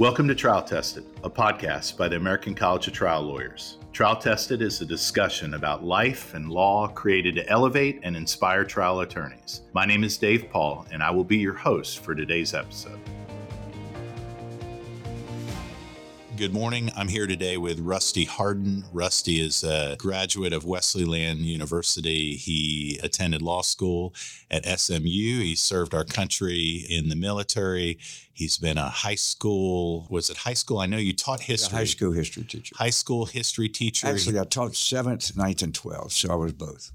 Welcome to Trial Tested, a podcast by the American College of Trial Lawyers. Trial Tested is a discussion about life and law created to elevate and inspire trial attorneys. My name is Dave Paul, and I will be your host for today's episode. Good morning. I'm here today with Rusty Hardin. Rusty is a graduate of Wesleyan University. He attended law school at SMU. He served our country in the military. He's been a high school, was it high school? I know you taught history. high school history teacher. High school history teacher. Actually, I taught seventh, ninth, and 12th, so I was both.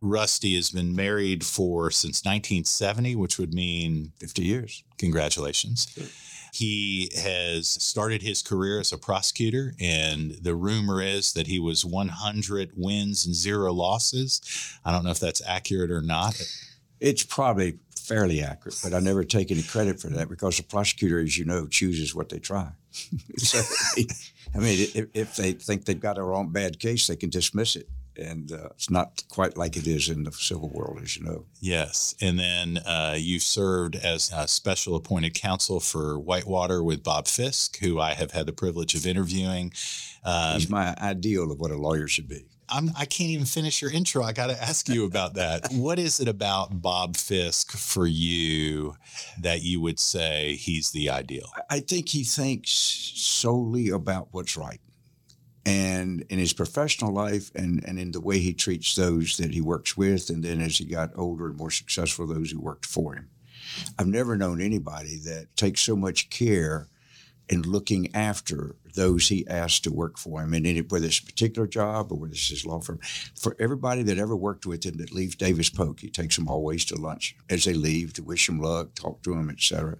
Rusty has been married for since 1970, which would mean 50 years. Congratulations. Sure. He has started his career as a prosecutor, and the rumor is that he was 100 wins and zero losses. I don't know if that's accurate or not. It's probably fairly accurate, but I never take any credit for that because the prosecutor, as you know, chooses what they try. so, I mean, if, if, they think they've got a wrong bad case, they can dismiss it and uh, it's not quite like it is in the civil world, as you know. Yes, and then uh, you served as a special appointed counsel for Whitewater with Bob Fiske, who I have had the privilege of interviewing. Um, He's my ideal of what a lawyer should be. I'm, I can not even finish your intro. I got to ask you about that. what is it about Bob Fiske for you that you would say he's the ideal? I think he thinks solely about what's right and in his professional life and, and in the way he treats those that he works with and then as he got older and more successful those who worked for him. I've never known anybody that takes so much care in looking after those he asked to work for. Him and whether it's a particular job or whether it's his law firm. For everybody that ever worked with him that leaves davis polk he takes them always to lunch. As they leave to wish them luck talk to them etc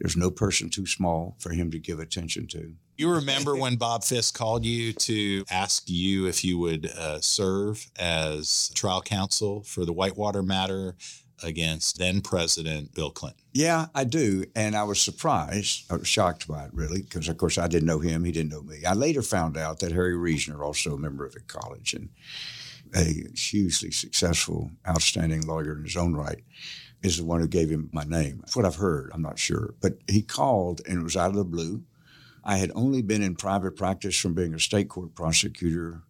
there's no person too small for him to give attention to you remember when Bob Fiske called you to ask you if you would uh, serve as trial counsel for the Whitewater matter against then President Bill Clinton? Yeah, I do. And I was surprised. I was shocked by it, really, because, of course, I didn't know him. He didn't know me. I later found out that Harry Reasoner, also a member of the college and a hugely successful, outstanding lawyer in his own right, is the one who gave him my name. That's what I've heard. I'm not sure. But he called, and it was out of the blue. I had only been in private practice from being a state court prosecutor.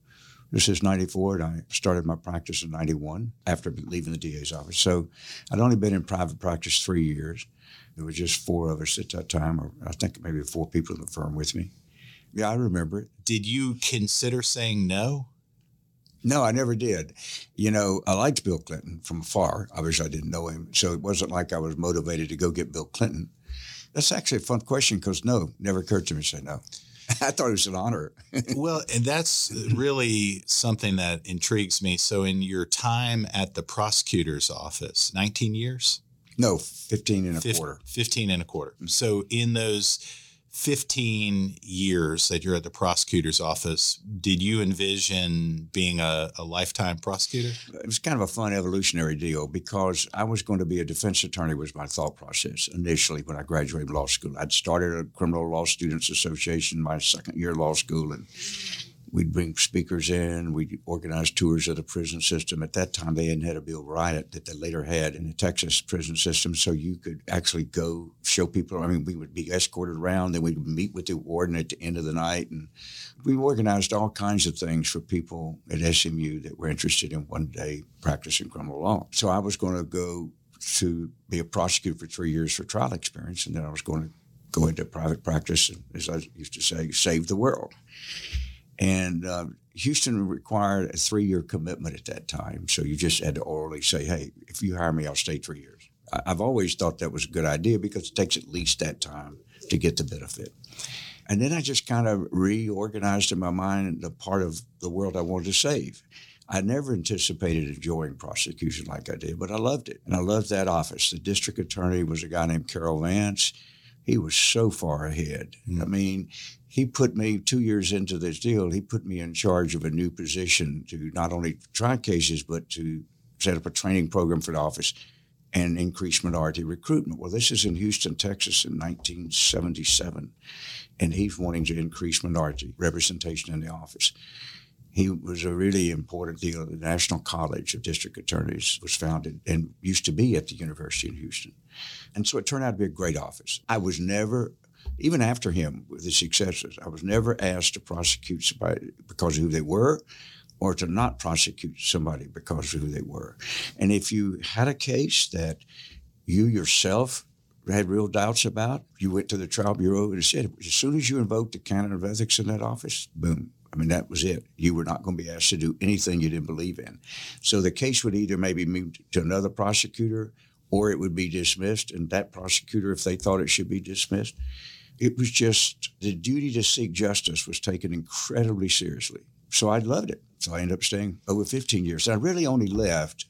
This is 94, and I started my practice in 91 after leaving the DA's office. So I'd only been in private practice three years. There was just four of us at that time, or I think maybe four people in the firm with me. Yeah, I remember it. Did you consider saying no? No, I never did. You know, I liked Bill Clinton from afar. Obviously, I didn't know him. So it wasn't like I was motivated to go get Bill Clinton. That's actually a fun question because no, never occurred to me to say no. I thought it was an honor. well, and that's really something that intrigues me. So, in your time at the prosecutor's office, 19 years? No, 15 and a 15, quarter. 15 and a quarter. Mm. So, in those 15 years that you're at the prosecutor's office, did you envision being a, a, lifetime prosecutor? It was kind of a fun evolutionary deal because I was going to be a defense attorney was my thought process initially when I graduated law school. I'd started a criminal law students association my second year law school and We'd bring speakers in. We'd organize tours of the prison system. At that time, they hadn't had a Bill Riot that they later had in the Texas prison system. So you could actually go show people. I mean, we would be escorted around. Then we'd meet with the warden at the end of the night. And we organized all kinds of things for people at SMU that were interested in one day practicing criminal law. So I was going to go to be a prosecutor for three years for trial experience. And then I was going to go into private practice and, as I used to say, save the world. And uh, Houston required a three year commitment at that time. So you just had to orally say, hey, if you hire me, I'll stay three years. I've always thought that was a good idea because it takes at least that time to get the benefit. And then I just kind of reorganized in my mind the part of the world I wanted to save. I never anticipated enjoying prosecution like I did, but I loved it. And I loved that office. The district attorney was a guy named Carol Vance. He was so far ahead. Mm-hmm. I mean, he put me two years into this deal. He put me in charge of a new position to not only try cases but to set up a training program for the office and increase minority recruitment. Well, this is in Houston, Texas, in 1977, and he's wanting to increase minority representation in the office. He was a really important deal. The National College of District Attorneys was founded and used to be at the University in Houston. And so it turned out to be a great office. I was never even after him with his successes. I was never asked to prosecute somebody because of who they were or to not prosecute somebody because of who they were. And if you had a case that you yourself had real doubts about, you went to the trial bureau and said, as soon as you invoked the canon of ethics in that office, boom. I mean, that was it. You were not going to be asked to do anything you didn't believe in. So the case would either maybe move to another prosecutor or it would be dismissed. And that prosecutor, if they thought it should be dismissed, it was just the duty to seek justice was taken incredibly seriously. So I loved it. So I ended up staying over 15 years. I really only left,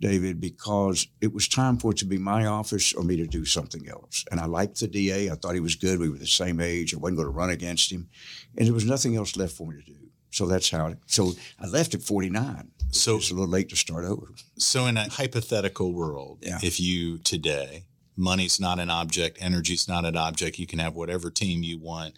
David, because it was time for it to be my office or me to do something else. And I liked the DA. I thought he was good. We were the same age. I wasn't going to run against him. And there was nothing else left for me to do. So that's how. It, so I left at 49. So it's a little late to start over. So in a hypothetical world, yeah. if you today money's not an object, energy's not an object. You can have whatever team you want.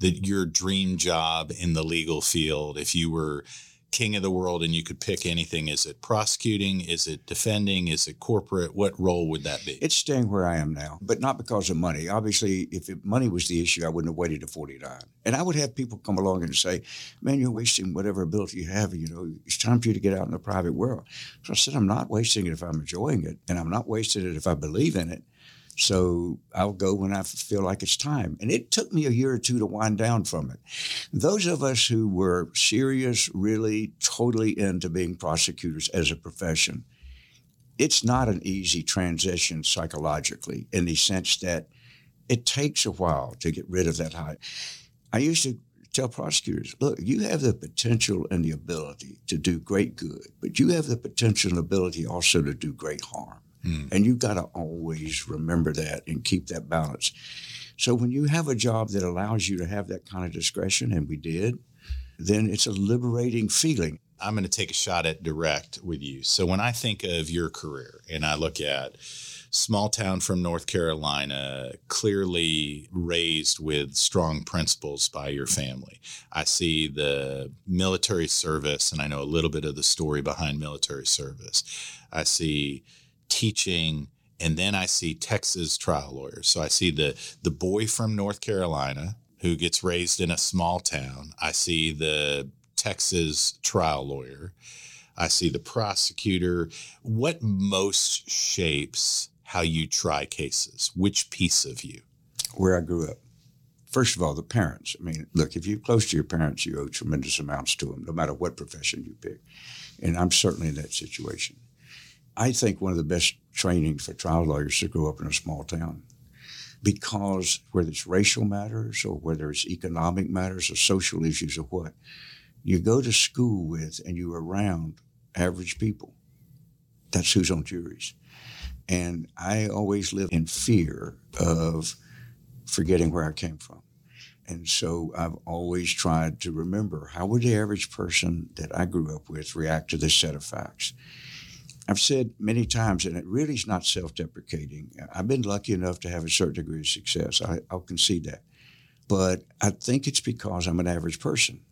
That your dream job in the legal field, if you were king of the world and you could pick anything, is it prosecuting? Is it defending? Is it corporate? What role would that be? It's staying where I am now, but not because of money. Obviously, if it, money was the issue, I wouldn't have waited to 49. And I would have people come along and say, man, you're wasting whatever ability you have. You know, it's time for you to get out in the private world. So I said, I'm not wasting it if I'm enjoying it, and I'm not wasting it if I believe in it. So I'll go when I feel like it's time. And it took me a year or two to wind down from it. Those of us who were serious, really totally into being prosecutors as a profession, it's not an easy transition psychologically in the sense that it takes a while to get rid of that high. I used to tell prosecutors, look, you have the potential and the ability to do great good, but you have the potential and ability also to do great harm. Mm. And you've got to always remember that and keep that balance. So when you have a job that allows you to have that kind of discretion, and we did, then it's a liberating feeling. I'm going to take a shot at direct with you. So when I think of your career and I look at small town from North Carolina, clearly raised with strong principles by your family. I see the military service, and I know a little bit of the story behind military service. I see teaching and then I see Texas trial lawyers. So I see the the boy from North Carolina who gets raised in a small town. I see the Texas trial lawyer. I see the prosecutor. What most shapes how you try cases? Which piece of you? Where I grew up. First of all, the parents. I mean, look, if you're close to your parents, you owe tremendous amounts to them, no matter what profession you pick. And I'm certainly in that situation. I think one of the best training for trial lawyers to grow up in a small town because whether it's racial matters or whether it's economic matters or social issues or what, you go to school with and you're around average people. That's who's on juries. And I always live in fear of forgetting where I came from. And so I've always tried to remember how would the average person that I grew up with react to this set of facts? I've said many times, and it really is not self deprecating. I've been lucky enough to have a certain degree of success. I, will concede that. But I think it's because I'm an average person.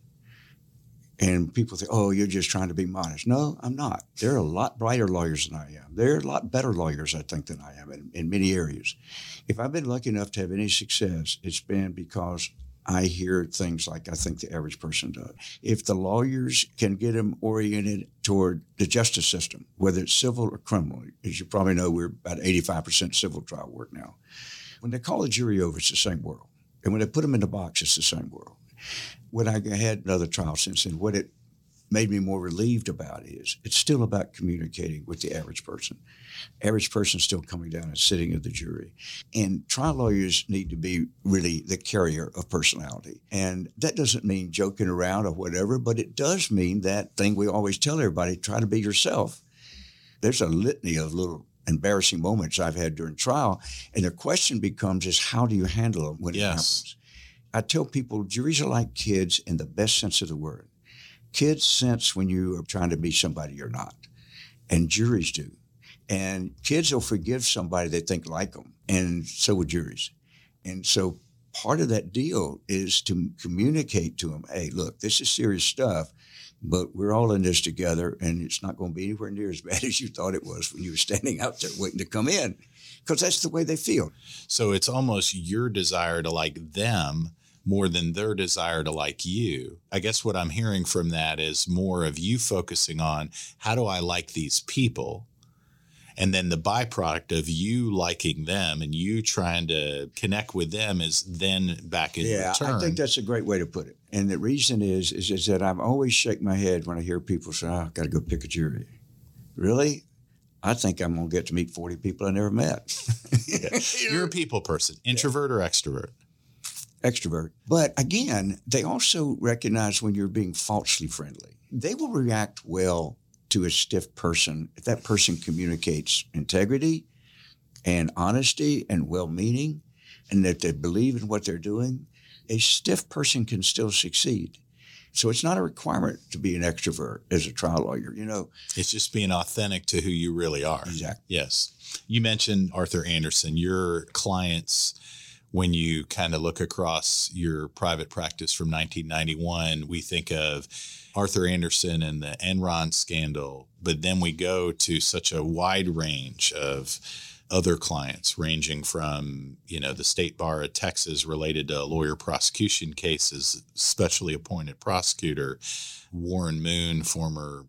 And people think, oh, you're just trying to be modest. No, I'm not. There are a lot brighter lawyers than I am. There are a lot better lawyers, I think, than I am in, in many areas. If I've been lucky enough to have any success, it's been because I hear things like I think the average person does. If the lawyers can get them oriented toward the justice system, whether it's civil or criminal, as you probably know, we're about 85% civil trial work now. When they call a jury over, it's the same world. And when they put them in the box, it's the same world. When I had another trial since then, what it made me more relieved about is it's still about communicating with the average person. Average person still coming down and sitting in the jury. And trial lawyers need to be really the carrier of personality. And that doesn't mean joking around or whatever, but it does mean that thing we always tell everybody try to be yourself. There's a litany of little embarrassing moments I've had during trial. And the question becomes is how do you handle them when yes. it happens? I tell people juries are like kids in the best sense of the word Kids sense when you are trying to be somebody you're not, and juries do. And kids will forgive somebody they think like them, and so will juries. And so part of that deal is to communicate to them, hey, look, this is serious stuff, but we're all in this together and it's not going to be anywhere near as bad as you thought it was when you were standing out there waiting to come in because that's the way they feel. So it's almost your desire to like them more than their desire to like you. I guess what I'm hearing from that is more of you focusing on how do I like these people? And then the byproduct of you liking them and you trying to connect with them is then back in return. yeah, return. I think that's a great way to put it. And the reason is, is, is that I've always shake my head when I hear people say, oh, I've got to go pick a jury. Really? I think I'm going to get to meet 40 people I never met. You're a people person, introvert or extrovert? Extrovert. But again, they also recognize when you're being falsely friendly. They will react well to a stiff person if that person communicates integrity and honesty and well meaning and that they believe in what they're doing. A stiff person can still succeed. So it's not a requirement to be an extrovert as a trial lawyer, you know. It's just being authentic to who you really are. Exactly. Yes. You mentioned Arthur Andersen, Your clients, when you kind of look across your private practice from 1991, we think of Arthur Andersen and the Enron scandal, but then we go to such a wide range of other clients ranging from you know the state bar of texas related to lawyer prosecution cases specially appointed prosecutor warren moon former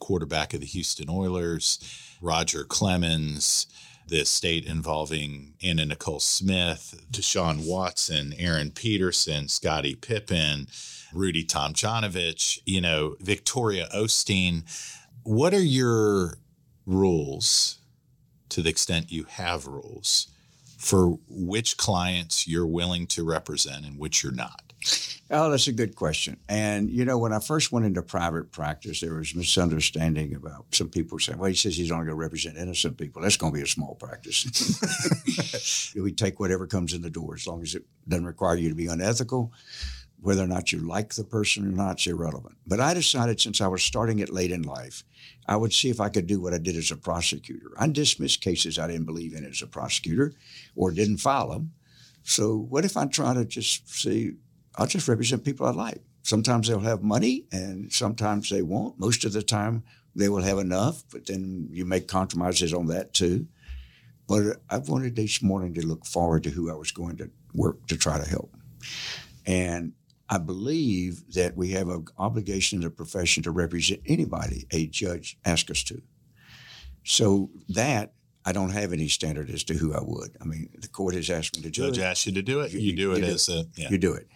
quarterback of the houston oilers roger clemens the state involving Anna Nicole Smith, Deshaun Watson, Adrian Peterson, Scottie Pippen, Rudy Tomjanovich, you know, Victoria Osteen. What are your rules to the extent you have rules for which clients you're willing to represent and which you're not? Oh, that's a good question. And you know, when I first went into private practice, there was misunderstanding about some people saying, "Well, he says he's only going to represent innocent people. That's going to be a small practice. we take whatever comes in the door, as long as it doesn't require you to be unethical." Whether or not you like the person or not is irrelevant. But I decided since I was starting it late in life, I would see if I could do what I did as a prosecutor. I dismissed cases I didn't believe in as a prosecutor or didn't file them. So what if I try to just see, I'll just represent people I like. Sometimes they'll have money and sometimes they won't. Most of the time they will have enough, but then you make compromises on that too. But I wanted each morning to look forward to who I was going to work to try to help. And I believe that we have an obligation in the profession to represent anybody a judge asks us to. So that I don't have any standard as to who I would. I mean, the court has asked me to do Judge it. asks you to do it. You, you do it as a yeah. You do it.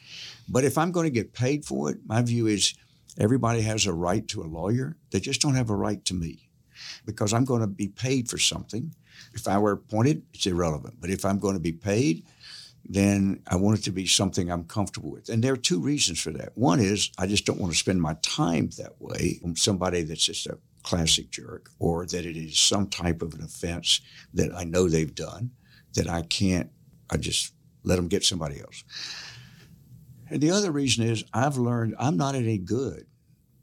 But if I'm going to get paid for it, my view is everybody has a right to a lawyer. They just don't have a right to me because I'm going to be paid for something. If I were appointed, it's irrelevant. But if I'm going to be paid, then I want it to be something I'm comfortable with. And there are two reasons for that. One is I just don't want to spend my time that way on somebody that's just a classic jerk or that it is some type of an offense that I know they've done that I can't, I just let them get somebody else. And the other reason is I've learned I'm not any good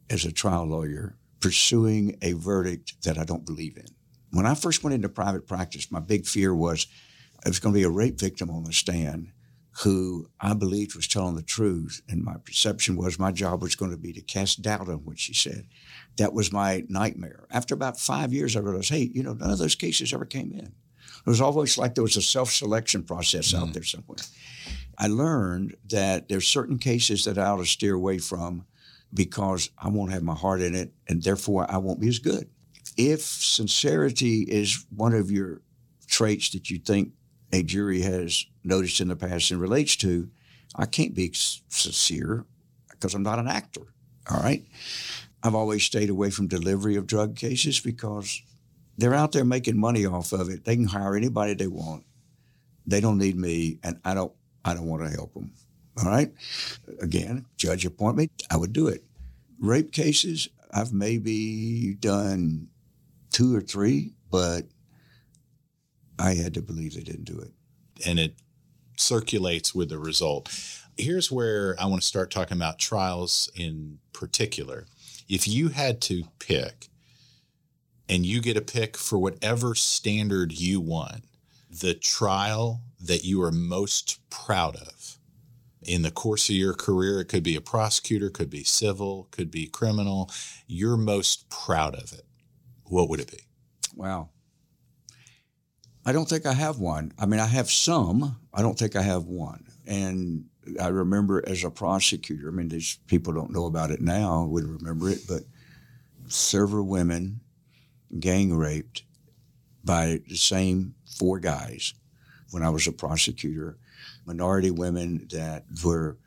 as a trial lawyer pursuing a verdict that I don't believe in. When I first went into private practice, my big fear was it was going to be a rape victim on the stand who I believed was telling the truth. And my perception was my job was going to be to cast doubt on what she said. That was my nightmare. After about five years, I realized, hey, you know, none of those cases ever came in. It was always like there was a self selection process mm. out there somewhere. I learned that there's certain cases that I ought to steer away from because I won't have my heart in it and therefore I won't be as good. If sincerity is one of your traits that you think a jury has noticed in the past and relates to, I can't be sincere because I'm not an actor. All right. I've always stayed away from delivery of drug cases because they're out there making money off of it. They can hire anybody they want. They don't need me, and I don't. I don't want to help them. All right. Again, judge appoint me. I would do it. Rape cases, I've maybe done two or three, but I had to believe they didn't do it. And it circulates with the result. Here's where I want to start talking about trials in particular. If you had to pick, and you get a pick for whatever standard you want, the trial that you are most proud of, in the course of your career, it could be a prosecutor, could be civil, could be criminal, you're most proud of it, what would it be? Wow. I don't think I have one. I mean, I have some. I don't think I have one. And I remember as a prosecutor, I mean, these people don't know about it now, would remember it, but several women gang raped by the same four guys when I was a prosecutor. Minority women that were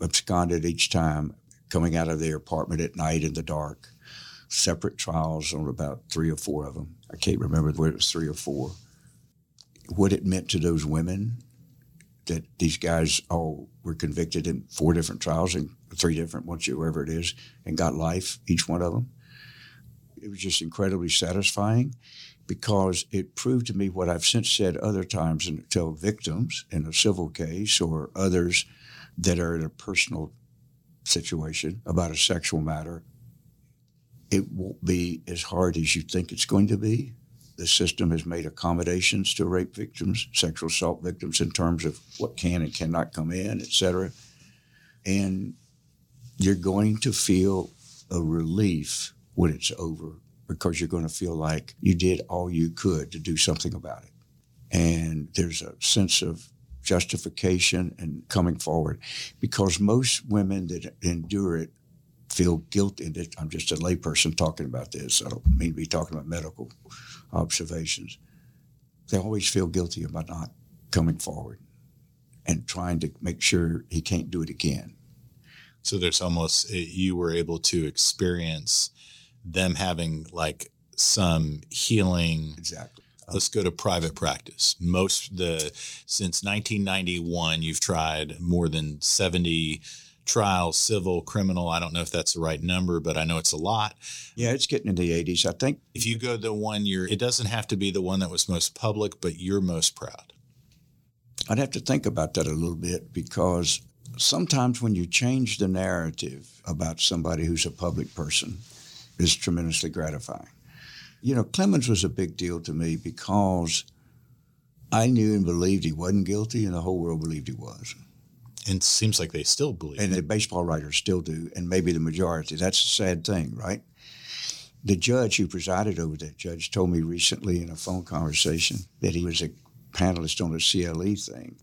absconded each time coming out of their apartment at night in the dark. Separate trials on about three or four of them. I can't remember whether it was three or four. What it meant to those women that these guys all were convicted in four different trials and three different, whatever it is, and got life, each one of them. It was just incredibly satisfying because it proved to me what I've since said other times and tell victims in a civil case or others that are in a personal situation about a sexual matter. It won't be as hard as you think it's going to be. The system has made accommodations to rape victims, sexual assault victims, in terms of what can and cannot come in, et cetera. And you're going to feel a relief when it's over because you're going to feel like you did all you could to do something about it. And there's a sense of justification and coming forward because most women that endure it feel guilty. And I'm just a layperson talking about this. I don't mean to be talking about medical observations. They always feel guilty about not coming forward and trying to make sure he can't do it again. So there's almost, eh, you were able to experience them having like some healing. Exactly. Let's go to private practice. Most the since 1991, you've tried more than 70 trials, civil, criminal. I don't know if that's the right number, but I know it's a lot. Yeah, it's getting in the 80s. I think if you go the one you're, it doesn't have to be the one that was most public, but you're most proud. I'd have to think about that a little bit because sometimes when you change the narrative about somebody who's a public person, is tremendously gratifying. You know, Clemens was a big deal to me because I knew and believed he wasn't guilty, and the whole world believed he was. And it seems like they still believe. And the baseball writers still do, and maybe the majority. That's a sad thing, right? The judge who presided over that judge told me recently in a phone conversation that he was a panelist on a CLE thing.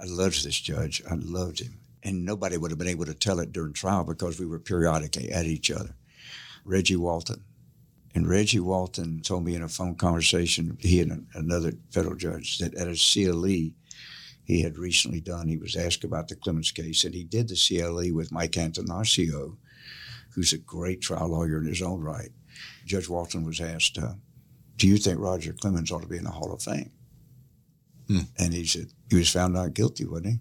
I loved this judge. I loved him. And nobody would have been able to tell it during trial because we were periodically at each other. Reggie Walton. And Reggie Walton told me in a phone conversation, he and another federal judge, that at a CLE he had recently done, he was asked about the Clemens case, and he did the CLE with Mike Attanasio, who's a great trial lawyer in his own right. Judge Walton was asked, uh, Do you think Roger Clemens ought to be in the Hall of Fame? Hmm. And he said, He was found not guilty, wasn't he?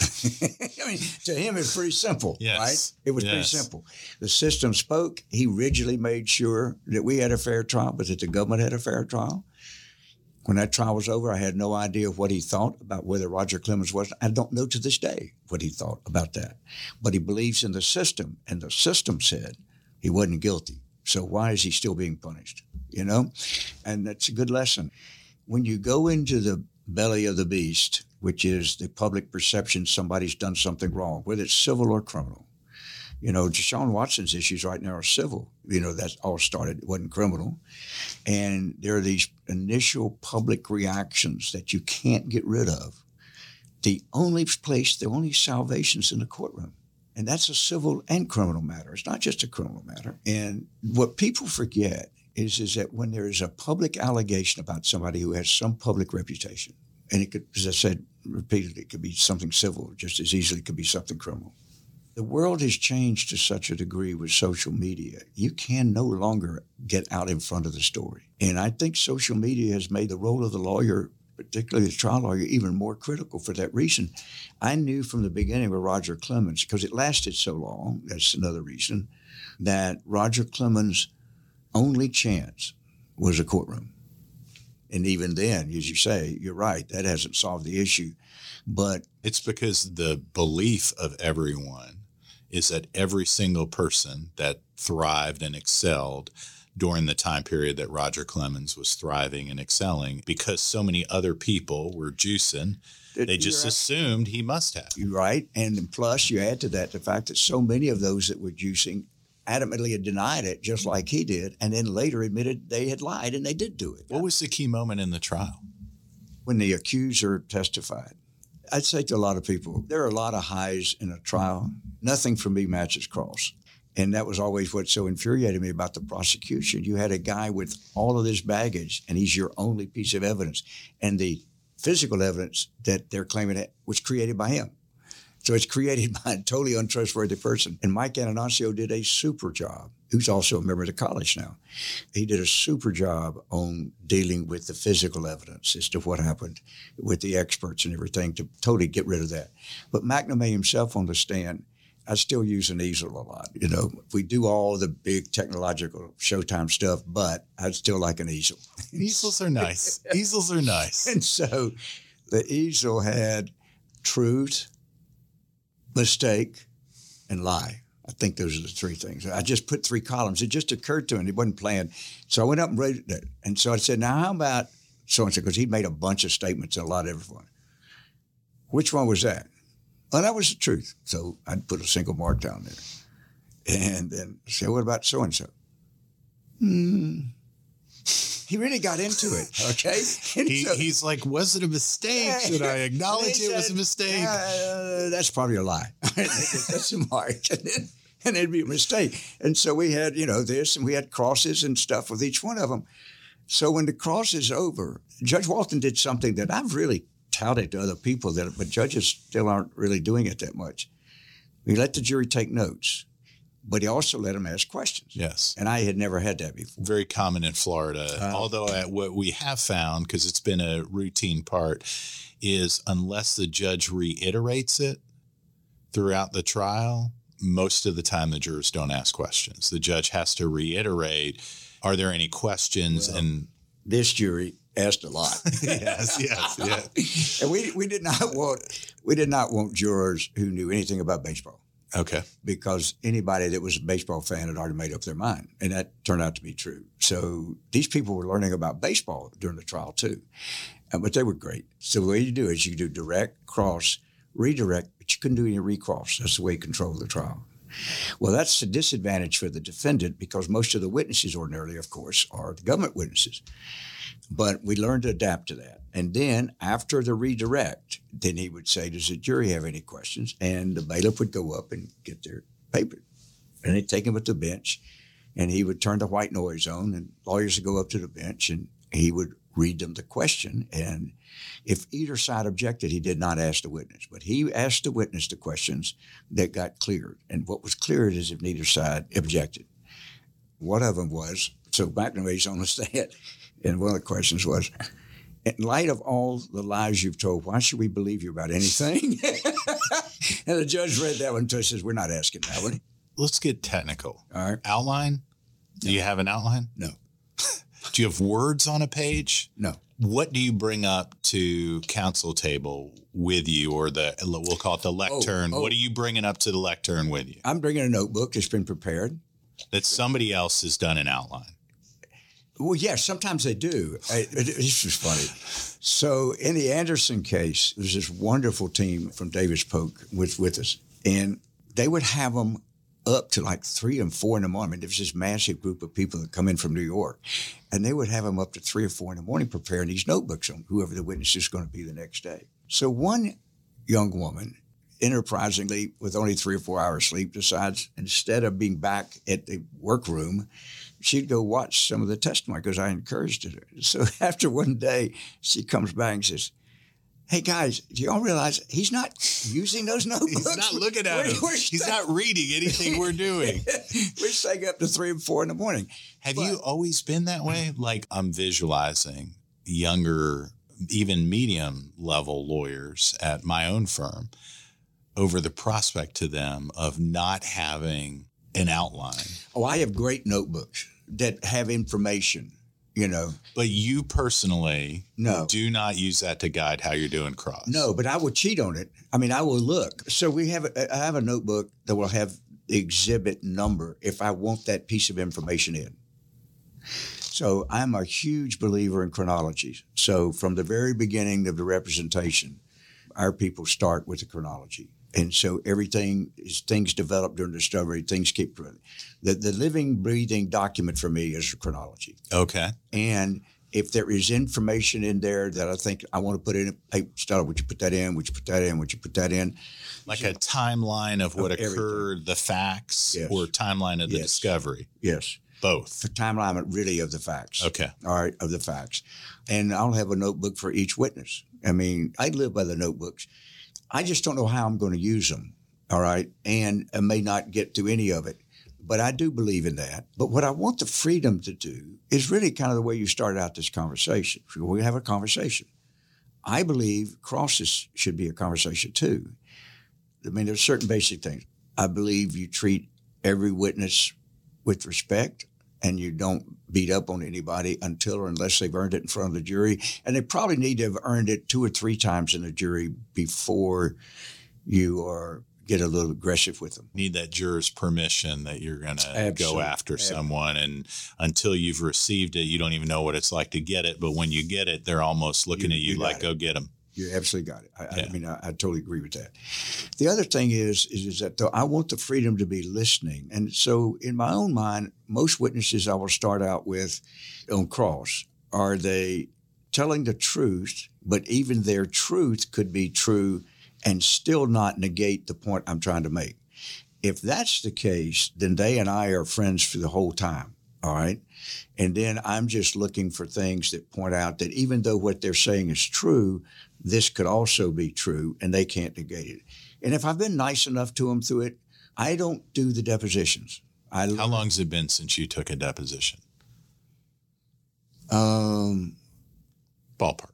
I mean, to him, it's pretty simple, yes. right? It was yes. pretty simple. The system spoke. He rigidly made sure that we had a fair trial, but that the government had a fair trial. When that trial was over, I had no idea what he thought about whether Roger Clemens was. I don't know to this day what he thought about that. But he believes in the system, and the system said he wasn't guilty. So why is he still being punished? You know? And that's a good lesson. When you go into the belly of the beast, which is the public perception somebody's done something wrong, whether it's civil or criminal. You know, Deshaun Watson's issues right now are civil. You know, that all started, it wasn't criminal. And there are these initial public reactions that you can't get rid of. The only place, the only salvation is in the courtroom. And that's a civil and criminal matter. It's not just a criminal matter. And what people forget is, is that when there is a public allegation about somebody who has some public reputation, and it could, as I said, repeatedly. It could be something civil just as easily it could be something criminal. The world has changed to such a degree with social media. You can no longer get out in front of the story. And I think social media has made the role of the lawyer, particularly the trial lawyer, even more critical for that reason. I knew from the beginning with Roger Clemens, because it lasted so long, that's another reason, that Roger Clemens' only chance was a courtroom. And even then, as you say, you're right, that hasn't solved the issue. But it's because the belief of everyone is that every single person that thrived and excelled during the time period that Roger Clemens was thriving and excelling because so many other people were juicing. They just assumed he must have. You're right. And plus, you add to that the fact that so many of those that were juicing adamantly had denied it, just like he did, and then later admitted they had lied and they did do it. What was the key moment in the trial? When the accuser testified, I'd say to a lot of people, there are a lot of highs in a trial. Nothing for me matches cross. And that was always what so infuriated me about the prosecution. You had a guy with all of this baggage, and he's your only piece of evidence. And the physical evidence that they're claiming was created by him. So it's created by a totally untrustworthy person. And Mike Attanasio did a super job, who's also a member of the college now. He did a super job on dealing with the physical evidence as to what happened with the experts and everything to totally get rid of that. But McNamee himself on the stand, I still use an easel a lot. You know, we do all the big technological Showtime stuff, but I'd still like an easel. Easels are nice. Easels are nice. And so the easel had truth, mistake, and lie. I think those are the three things. I just put three columns. It just occurred to him. It wasn't planned. So I went up and wrote it. And so I said, now how about so and so? Because he'd made a bunch of statements and a lot of everyone. Which one was that? Well, that was the truth. So I'd put a single mark down there. And then say, what about so and so? He really got into it. Okay. He, so- he's like, was it a mistake? Should I acknowledge it was a mistake? "Uh, that's probably a lie. that's a mark. And, then, and it'd be a mistake. And so we had, you know, this and we had crosses and stuff with each one of them. So when the cross is over, Judge Walton did something that I've really touted to other people that, but judges still aren't really doing it that much. We let the jury take notes, but he also let them ask questions. Yes. And I had never had that before. Very common in Florida. Uh, Although, at what we have found, because it's been a routine part, is unless the judge reiterates it throughout the trial, most of the time the jurors don't ask questions. The judge has to reiterate Are there any questions? Well, and This jury asked a lot. yes, yes, yeah. and we, we did not want we did not want jurors who knew anything about baseball Okay. because anybody that was a baseball fan had already made up their mind, and that turned out to be true. So these people were learning about baseball during the trial too, Uh, but they were great. So the way you do is you do direct, cross, redirect, but you couldn't do any recross. That's the way you control the trial. Well, that's a disadvantage for the defendant because most of the witnesses, ordinarily, of course, are the government witnesses. But we learned to adapt to that. And then after the redirect, then he would say, Does the jury have any questions? And the bailiff would go up and get their paper. And they'd take him at the bench and he would turn the white noise on and lawyers would go up to the bench and he would read them the question. And if either side objected, he did not ask the witness, but he asked the witness the questions that got cleared. And what was cleared is if neither side objected. One of them was, so McNamee's on the stand, and one of the questions was, in light of all the lies you've told, why should we believe you about anything? and the judge read that one to us says, we're not asking that one. Let's get technical. All right. Outline? Do you have an outline? No. Do you have words on a page? No. What do you bring up to counsel table with you, or the we'll call it the oh, lectern? oh. What are you bringing up to the lectern with you I'm bringing a notebook that's been prepared. that somebody else has done an outline? Well, yes, sometimes they do. I, this was funny. So in the Andersen case, there's this wonderful team from Davis Polk with, with us, and they would have them up to like three and four in the morning. There was this massive group of people that come in from New York, and they would have them up to three or four in the morning preparing these notebooks on whoever the witness is going to be the next day. So one young woman, enterprisingly, with only three or four hours sleep, decides instead of being back at the workroom, she'd go watch some of the testimony because I encouraged her. So after one day, she comes back and says, Hey guys, do y'all realize he's not using those notebooks? He's not looking at him. He's not reading anything we're doing. we're staying up to three and four in the morning. Have But- you always been that way? Like I'm visualizing younger, even medium level lawyers at my own firm over the prospect to them of not having an outline. Oh, I have great notebooks that have information, you know. But you personally No. do not use that to guide how you're doing cross. No, but I will cheat on it. I mean, I will look. So we have, a, I have a notebook that will have the exhibit number if I want that piece of information in. So I'm a huge believer in chronology. So from the very beginning of the representation, our people start with the chronology. And so everything is things develop during discovery, things keep the the living, breathing document for me is chronology. Okay. And if there is information in there that I think I want to put in, hey, Stella, would you put that in? Would you put that in? Would you put that in? Like so, a timeline of what of occurred, the facts, yes. or timeline of the yes. discovery? Yes. Both. The timeline really of the facts. Okay. All right, of the facts. And I'll have a notebook for each witness. I mean, I live by the notebooks. I just don't know how I'm going to use them. All right. And I may not get to any of it, but I do believe in that. But what I want the freedom to do is really kind of the way you started out this conversation. We have a conversation. I believe crosses should be a conversation too. I mean, there's certain basic things. I believe you treat every witness with respect and you don't beat up on anybody until or unless they've earned it in front of the jury. And they probably need to have earned it two or three times in the jury before you are get a little aggressive with them. Need that juror's permission that you're going to go after someone. And until you've received it, you don't even know what it's like to get it. But when you get it, they're almost looking You- at you, you like, go get them. You absolutely got it. I, Yeah. I mean, I, I totally agree with that. The other thing is, is, is that though I want the freedom to be listening, and so in my own mind, most witnesses I will start out with on cross are they telling the truth, but even their truth could be true and still not negate the point I'm trying to make. If that's the case, then they and I are friends for the whole time. All right. And then I'm just looking for things that point out that even though what they're saying is true, this could also be true and they can't negate it. And if I've been nice enough to them through it, I don't do the depositions. I How long's it been since you took a deposition? um Ballpark.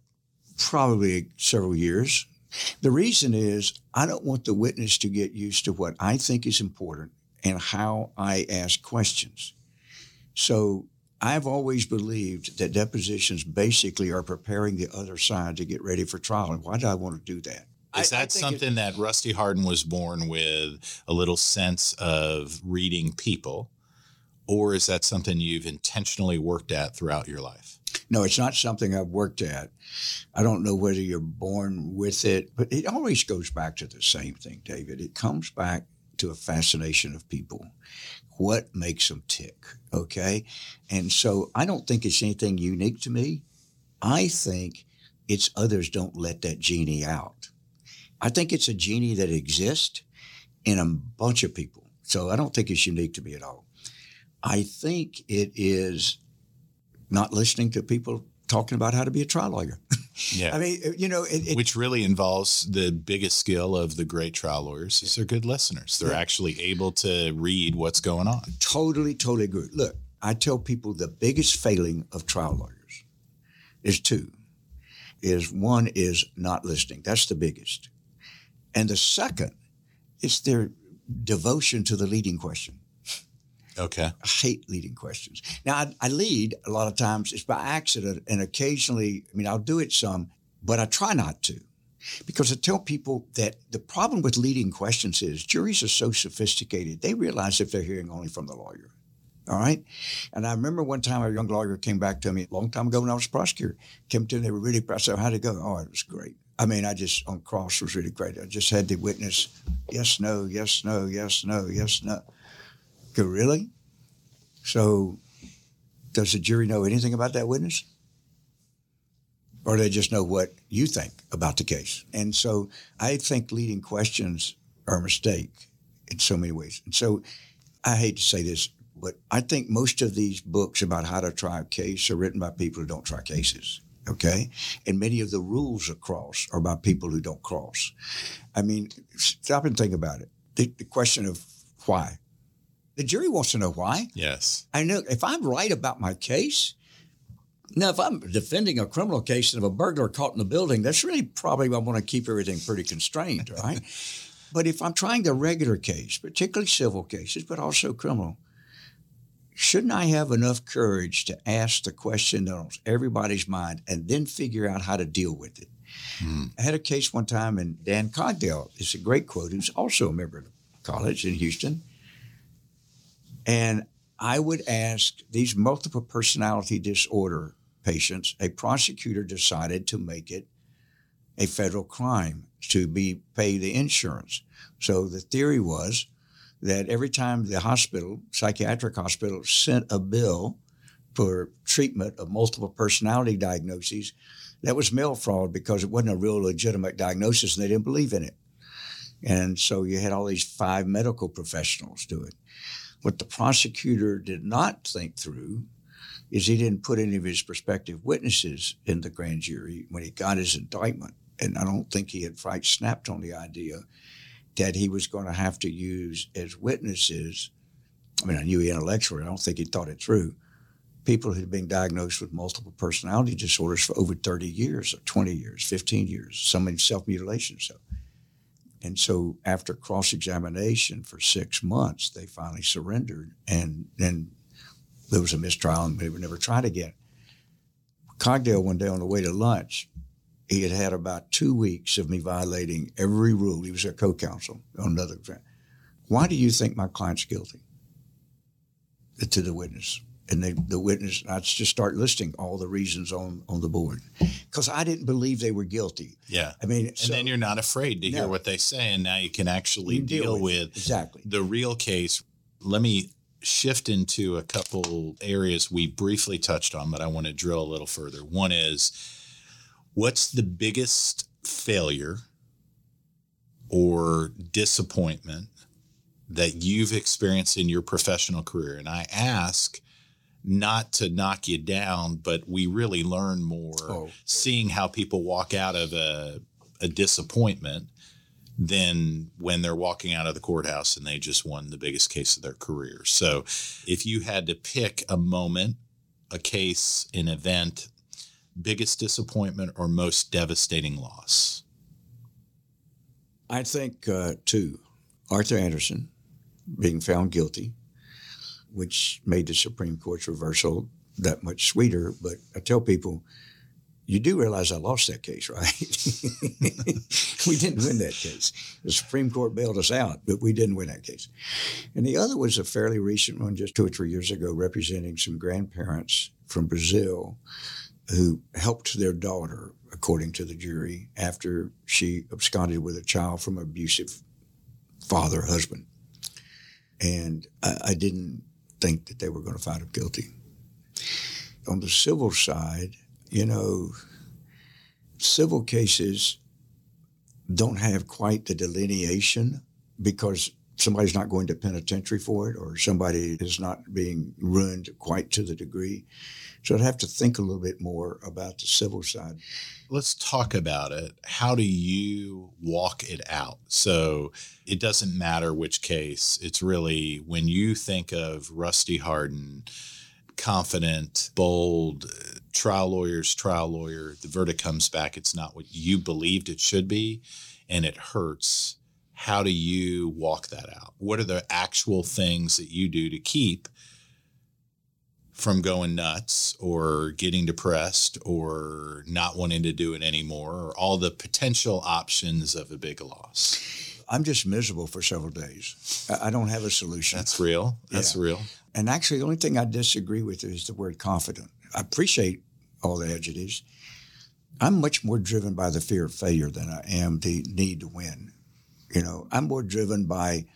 probably several years. The reason is I don't want the witness to get used to what I think is important and how I ask questions. So I've always believed that depositions basically are preparing the other side to get ready for trial. And why do I want to do that? Is I- I that think it- something that Rusty Hardin was born with a little sense of reading people? Or is that something you've intentionally worked at throughout your life? No, it's not something I've worked at. I don't know whether you're born with it, but it always goes back to the same thing, David. It comes back to a fascination of people. What makes them tick? Okay. And so I don't think it's anything unique to me. I think it's others don't let that genie out. I think it's a genie that exists in a bunch of people. So I don't think it's unique to me at all. I think it is not listening to people talking about how to be a trial lawyer. Yeah. I mean, uh, you know, it, it, Which really involves the biggest skill of the great trial lawyers is they're good listeners. They're Yeah. actually able to read what's going on. totally, totally agree. Look, I tell people the biggest failing of trial lawyers is two. Is one is not listening. That's the biggest. And the second is their devotion to the leading question. Okay. I hate leading questions. Now, I, I lead a lot of times. It's by accident, and occasionally, I mean, I'll do it some, but I try not to, because I tell people that the problem with leading questions is juries are so sophisticated they realize if they're hearing only from the lawyer. All right. And I remember one time a young lawyer came back to me a long time ago when I was a prosecutor. Came to me, they were really proud. I said, How'd it go? Oh, it was great. I mean, I just, on cross was really great. I just had the witness, yes, no, yes, no, yes, no, yes, no. Go, really? So, does the jury know anything about that witness? Or do they just know what you think about the case? And so, I think leading questions are a mistake in so many ways. And so, I hate to say this, but I think most of these books about how to try a case are written by people who don't try cases. Okay. And many of the rules across are by people who don't cross. I mean, stop and think about it. The, the question of why. The jury wants to know why. Yes. I know if I'm right about my case, now if I'm defending a criminal case of a burglar caught in the building, that's really probably I want to keep everything pretty constrained, right? but if I'm trying the regular case, particularly civil cases, but also criminal, shouldn't I have enough courage to ask the question that on everybody's mind and then figure out how to deal with it? Hmm. I had a case one time, and Dan Cogdell is a great quote, who's also a member of the college in Houston. And I would ask these multiple personality disorder patients, a prosecutor decided to make it a federal crime to be pay the insurance. So the theory was that every time the hospital, psychiatric hospital, sent a bill for treatment of multiple personality diagnoses, that was mail fraud because it wasn't a real legitimate diagnosis and they didn't believe in it. And so you had all these five medical professionals do it. What the prosecutor did not think through is he didn't put any of his prospective witnesses in the grand jury when he got his indictment. And I don't think he had fright snapped on the idea that he was going to have to use as witnesses. I mean, I knew he intellectually, I don't think he thought it through. People who had been diagnosed with multiple personality disorders for over 30 years, or 20 years, 15 years, some in self mutilation. So and so after cross examination for six months, they finally surrendered. And then there was a mistrial and they were never tried again. Cogdell, one day on the way to lunch, he had had about two weeks of me violating every rule. He was a co counsel on another. Why do you think my client's guilty? To the witness and they, the witness, I just start listing all the reasons on, on the board because I didn't believe they were guilty. Yeah. I mean, and so, then you're not afraid to no. hear what they say. And now you can actually you deal, deal, with, exactly the real case. Let me shift into a couple areas we briefly touched on, but I want to drill a little further. One is what's the biggest failure or disappointment that you've experienced in your professional career? And I ask not to knock you down, but we really learn more oh. seeing how people walk out of a, a disappointment than when they're walking out of the courthouse and they just won the biggest case of their career. So if you had to pick a moment, a case, an event, biggest disappointment or most devastating loss? I think uh, two Arthur Andersen being found guilty which made the Supreme Court's reversal that much sweeter. But I tell people, you do realize I lost that case, right? we didn't win that case. The Supreme Court bailed us out, but we didn't win that case. And the other was a fairly recent one, just two or three years ago, representing some grandparents from Brazil who helped their daughter, according to the jury, after she absconded with a child from an abusive father, husband. And I, I didn't think that they were going to find him guilty. On the civil side, you know, civil cases don't have quite the delineation because somebody's not going to penitentiary for it or somebody is not being ruined quite to the degree. So I'd have to think a little bit more about the civil side. Let's talk about it. How do you walk it out? So it doesn't matter which case, it's really when you think of Rusty Hardin, confident, bold, trial lawyer's trial lawyer, the verdict comes back, it's not what you believed it should be, and it hurts how do you walk that out? What are the actual things that you do to keep from going nuts or getting depressed or not wanting to do it anymore or all the potential options of a big loss? I'm just miserable for several days. I don't have a solution. That's real. That's yeah. real. And actually, the only thing I disagree with is the word confident. I appreciate all the adjectives. I'm much more driven by the fear of failure than I am the need to win. You know, I'm more driven by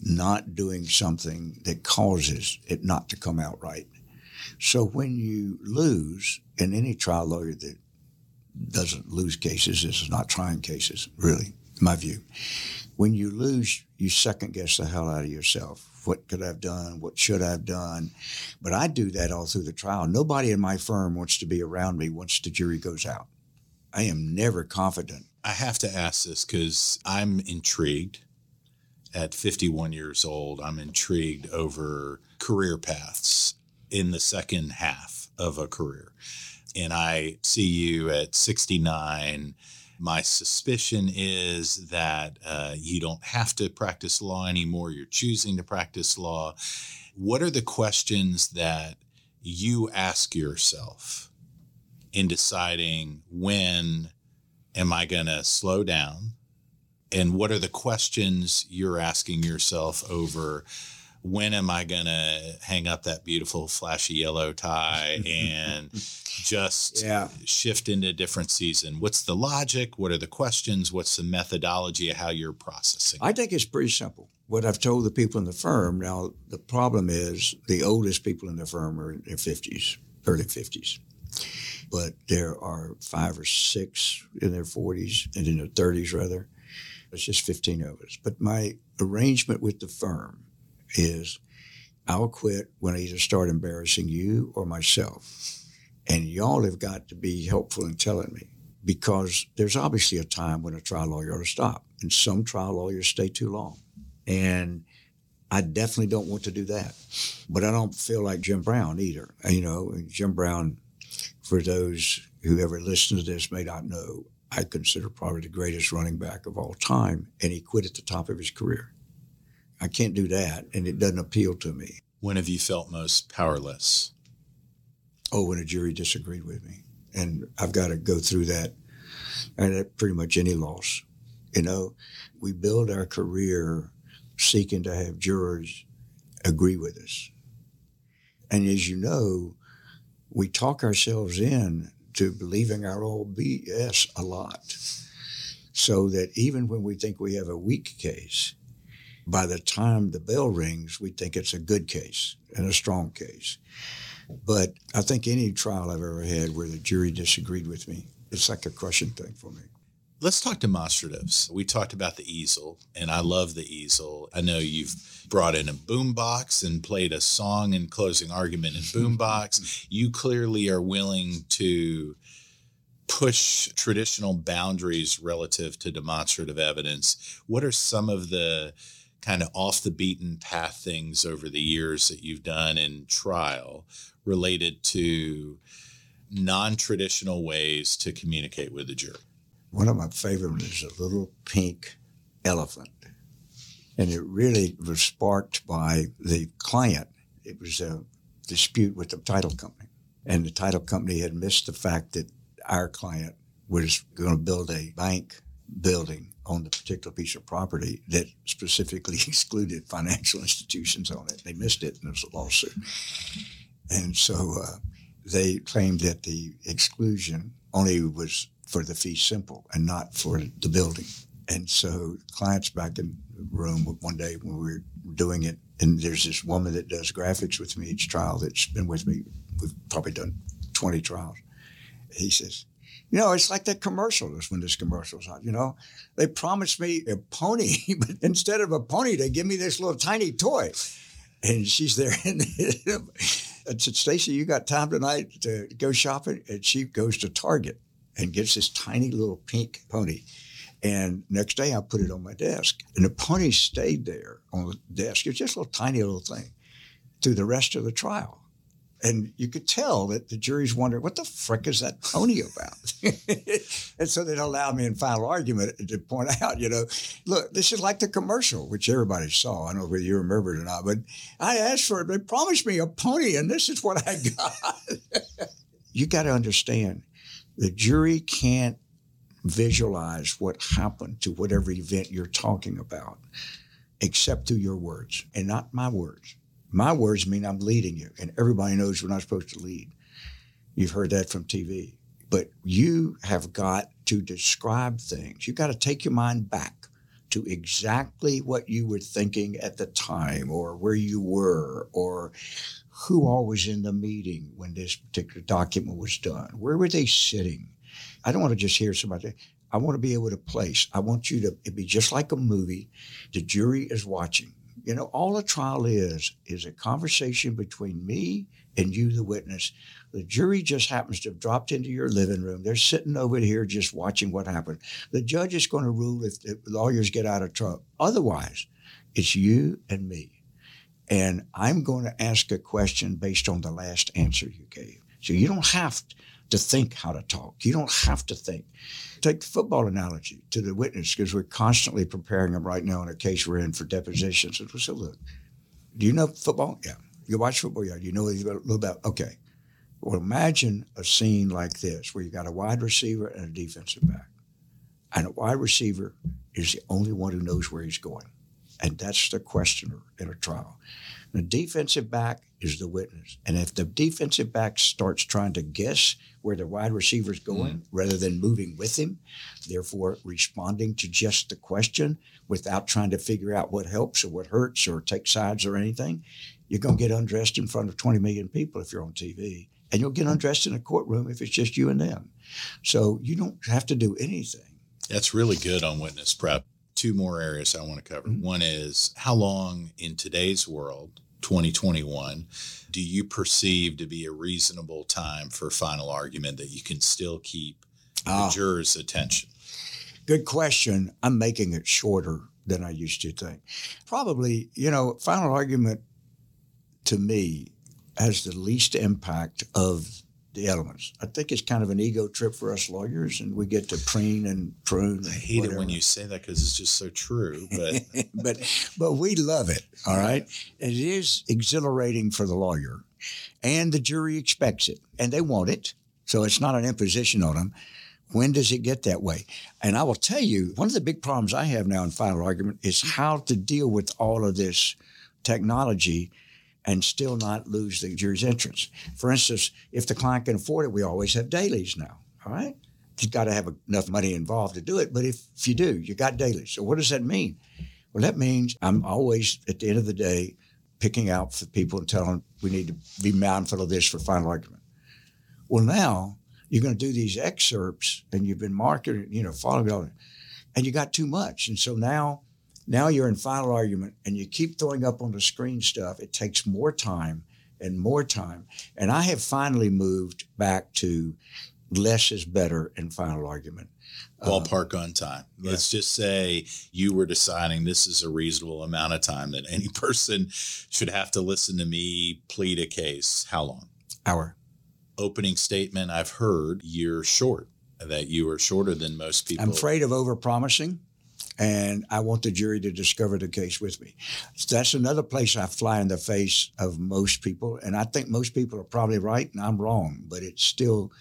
not doing something that causes it not to come out right. So when you lose, and any trial lawyer that doesn't lose cases is not trying cases, really, my view. When you lose, you second guess the hell out of yourself. What could I have done? What should I have done? But I do that all through the trial. Nobody in my firm wants to be around me once the jury goes out. I am never confident I have to ask this because I'm intrigued. At 51 years old, I'm intrigued over career paths in the second half of a career. And I see you at 69. My suspicion is that uh, you don't have to practice law anymore. You're choosing to practice law. What are the questions that you ask yourself in deciding when am I going to slow down? And what are the questions you're asking yourself over when am I going to hang up that beautiful flashy yellow tie and just Yeah. shift into a different season? What's the logic? What are the questions? What's the methodology of how you're processing? I think it's pretty simple. What I've told the people in the firm now, the problem is the oldest people in the firm are in their 50s, early 50s. But there are five or six in their 40s and in their 30s, rather. It's just 15 of us. But my arrangement with the firm is I'll quit when I either start embarrassing you or myself. And y'all have got to be helpful in telling me because there's obviously a time when a trial lawyer ought to stop. And some trial lawyers stay too long. And I definitely don't want to do that. But I don't feel like Jim Brown either. You know, Jim Brown, for those who ever listen to this may not know, I consider probably the greatest running back of all time. And he quit at the top of his career. I can't do that. And it doesn't appeal to me. when have you felt most powerless? oh, when a jury disagreed with me. And I've got to go through that and at pretty much any loss. You know, we build our career seeking to have jurors agree with us. And as you know, we talk ourselves in to believing our own BS a lot. So that even when we think we have a weak case, by the time the bell rings, we think it's a good case and a strong case. But I think any trial I've ever had where the jury disagreed with me, it's like a crushing thing for me. Let's talk demonstratives. We talked about the easel, and I love the easel. I know you've brought in a boombox and played a song in closing argument in boombox. you clearly are willing to push traditional boundaries relative to demonstrative evidence. What are some of the kind of off the beaten path things over the years that you've done in trial related to non-traditional ways to communicate with the jury? One of my favorite is a little pink elephant. And it really was sparked by the client. It was a dispute with the title company. And the title company had missed the fact that our client was going to build a bank building on the particular piece of property that specifically excluded financial institutions on it. They missed it, and there was a lawsuit. And so uh, they claimed that the exclusion only was for the fee simple and not for the building. And so clients back in the room one day when we were doing it, and there's this woman that does graphics with me each trial that's been with me. We've probably done 20 trials. He says, you know, it's like that commercial. When this commercial's on. You know, they promised me a pony, but instead of a pony, they give me this little tiny toy. And she's there, and I said, Stacy, you got time tonight to go shopping? And she goes to Target and gets this tiny little pink pony. And next day, I put it on my desk, and the pony stayed there on the desk. It's just a little tiny little thing through the rest of the trial. And you could tell that the jury's wondering, what the frick is that pony about? and so they allowed me in final argument to point out, you know, look, this is like the commercial, which everybody saw. I don't know whether you remember it or not, but I asked for it. They promised me a pony, and this is what I got. you got to understand, the jury can't visualize what happened to whatever event you're talking about, except through your words and not my words. My words mean I'm leading you, and everybody knows we're not supposed to lead. You've heard that from TV. But you have got to describe things. You've got to take your mind back to exactly what you were thinking at the time, or where you were, or who all was in the meeting when this particular document was done. Where were they sitting? I don't want to just hear somebody. I want to be able to place. I want you to it be just like a movie. The jury is watching. You know, all a trial is is a conversation between me and you, the witness. The jury just happens to have dropped into your living room. They're sitting over here just watching what happened. The judge is going to rule if the lawyers get out of trouble. Otherwise, it's you and me. And I'm going to ask a question based on the last answer you gave. So you don't have to think how to talk. You don't have to think. Take the football analogy to the witness because we're constantly preparing them right now in a case we're in for depositions. So, look, do you know football? Yeah. You watch football? Yeah. You know a little about? Okay. Well, imagine a scene like this where you got a wide receiver and a defensive back. And a wide receiver is the only one who knows where he's going. And that's the questioner in a trial. The defensive back is the witness. And if the defensive back starts trying to guess where the wide receiver is going mm. rather than moving with him, therefore responding to just the question without trying to figure out what helps or what hurts or take sides or anything, you're going to get undressed in front of 20 million people if you're on TV. And you'll get undressed in a courtroom if it's just you and them. So you don't have to do anything. That's really good on witness prep. Two more areas I want to cover. Mm-hmm. One is how long in today's world 2021 do you perceive to be a reasonable time for final argument that you can still keep the ah. jurors' attention? Good question. I'm making it shorter than I used to think. Probably, you know, final argument to me has the least impact of the elements. I think it's kind of an ego trip for us lawyers, and we get to preen and prune. I hate whatever. it when you say that because it's just so true. But but but we love it. All right, it is exhilarating for the lawyer, and the jury expects it, and they want it. So it's not an imposition on them. When does it get that way? And I will tell you, one of the big problems I have now in final argument is how to deal with all of this technology and still not lose the jury's interest. For instance, if the client can afford it, we always have dailies now. All right, you've got to have enough money involved to do it. But if, if you do, you got dailies. So what does that mean? Well, that means I'm always at the end of the day picking out for people and telling them we need to be mindful of this for final argument. Well, now you're going to do these excerpts and you've been marketing, you know, following that, and you got too much. And so now now you're in final argument and you keep throwing up on the screen stuff. It takes more time and more time. And I have finally moved back to less is better in final argument. Uh, Ballpark on time. Let's yeah. just say you were deciding this is a reasonable amount of time that any person should have to listen to me plead a case. How long? Hour. Opening statement I've heard you're short, that you are shorter than most people. I'm afraid of overpromising and I want the jury to discover the case with me. That's another place I fly in the face of most people, and I think most people are probably right, and I'm wrong, but it's still.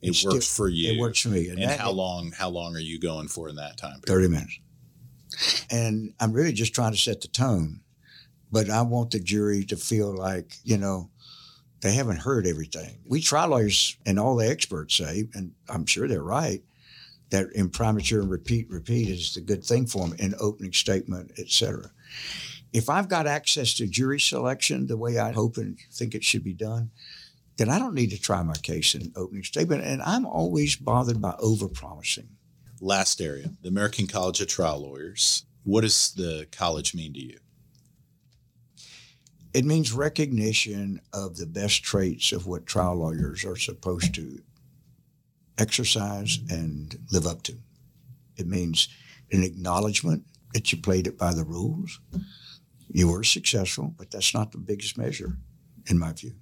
It works still, for you. It works for me. And, and that, how long? How long are you going for in that time? Period? Thirty minutes. And I'm really just trying to set the tone, but I want the jury to feel like you know they haven't heard everything. We trial lawyers and all the experts say, and I'm sure they're right, that imprimatur and repeat, repeat is the good thing for them in opening statement, etc. If I've got access to jury selection the way I hope and think it should be done, then I don't need to try my case in opening statement. And I'm always bothered by overpromising. Last area, the American College of Trial Lawyers. What does the college mean to you? It means recognition of the best traits of what trial lawyers are supposed to exercise and live up to. It means an acknowledgement that you played it by the rules. You were successful, but that's not the biggest measure, in my view.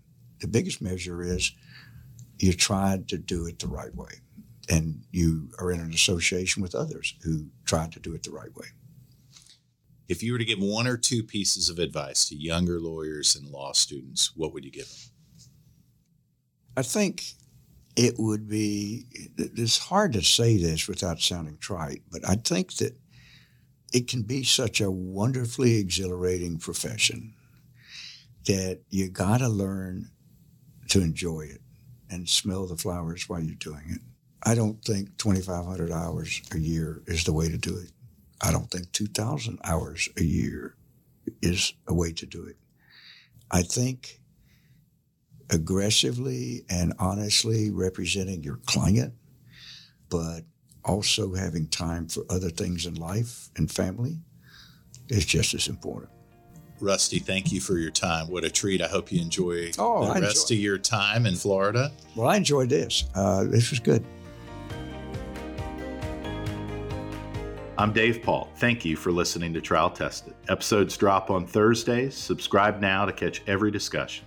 The biggest measure is you tried to do it the right way, and you are in an association with others who tried to do it the right way. If you were to give one or two pieces of advice to younger lawyers and law students, what would you give them? I think it would be it's hard to say this without sounding trite but i think that it can be such a wonderfully exhilarating profession that you got to learn to enjoy it and smell the flowers while you're doing it. I don't think 2500 hours a year is the way to do it. I don't think 2000 hours a year is a way to do it. I think aggressively and honestly representing your client, but also having time for other things in life and family is just as important. Rusty, thank you for your time. What a treat. I hope you enjoy oh, the I rest enjoy- of your time in Florida. Well, I enjoyed this. Uh, this was good. I'm Dave Paul. Thank you for listening to Trial Tested. Episodes drop on Thursdays. Subscribe now to catch every discussion.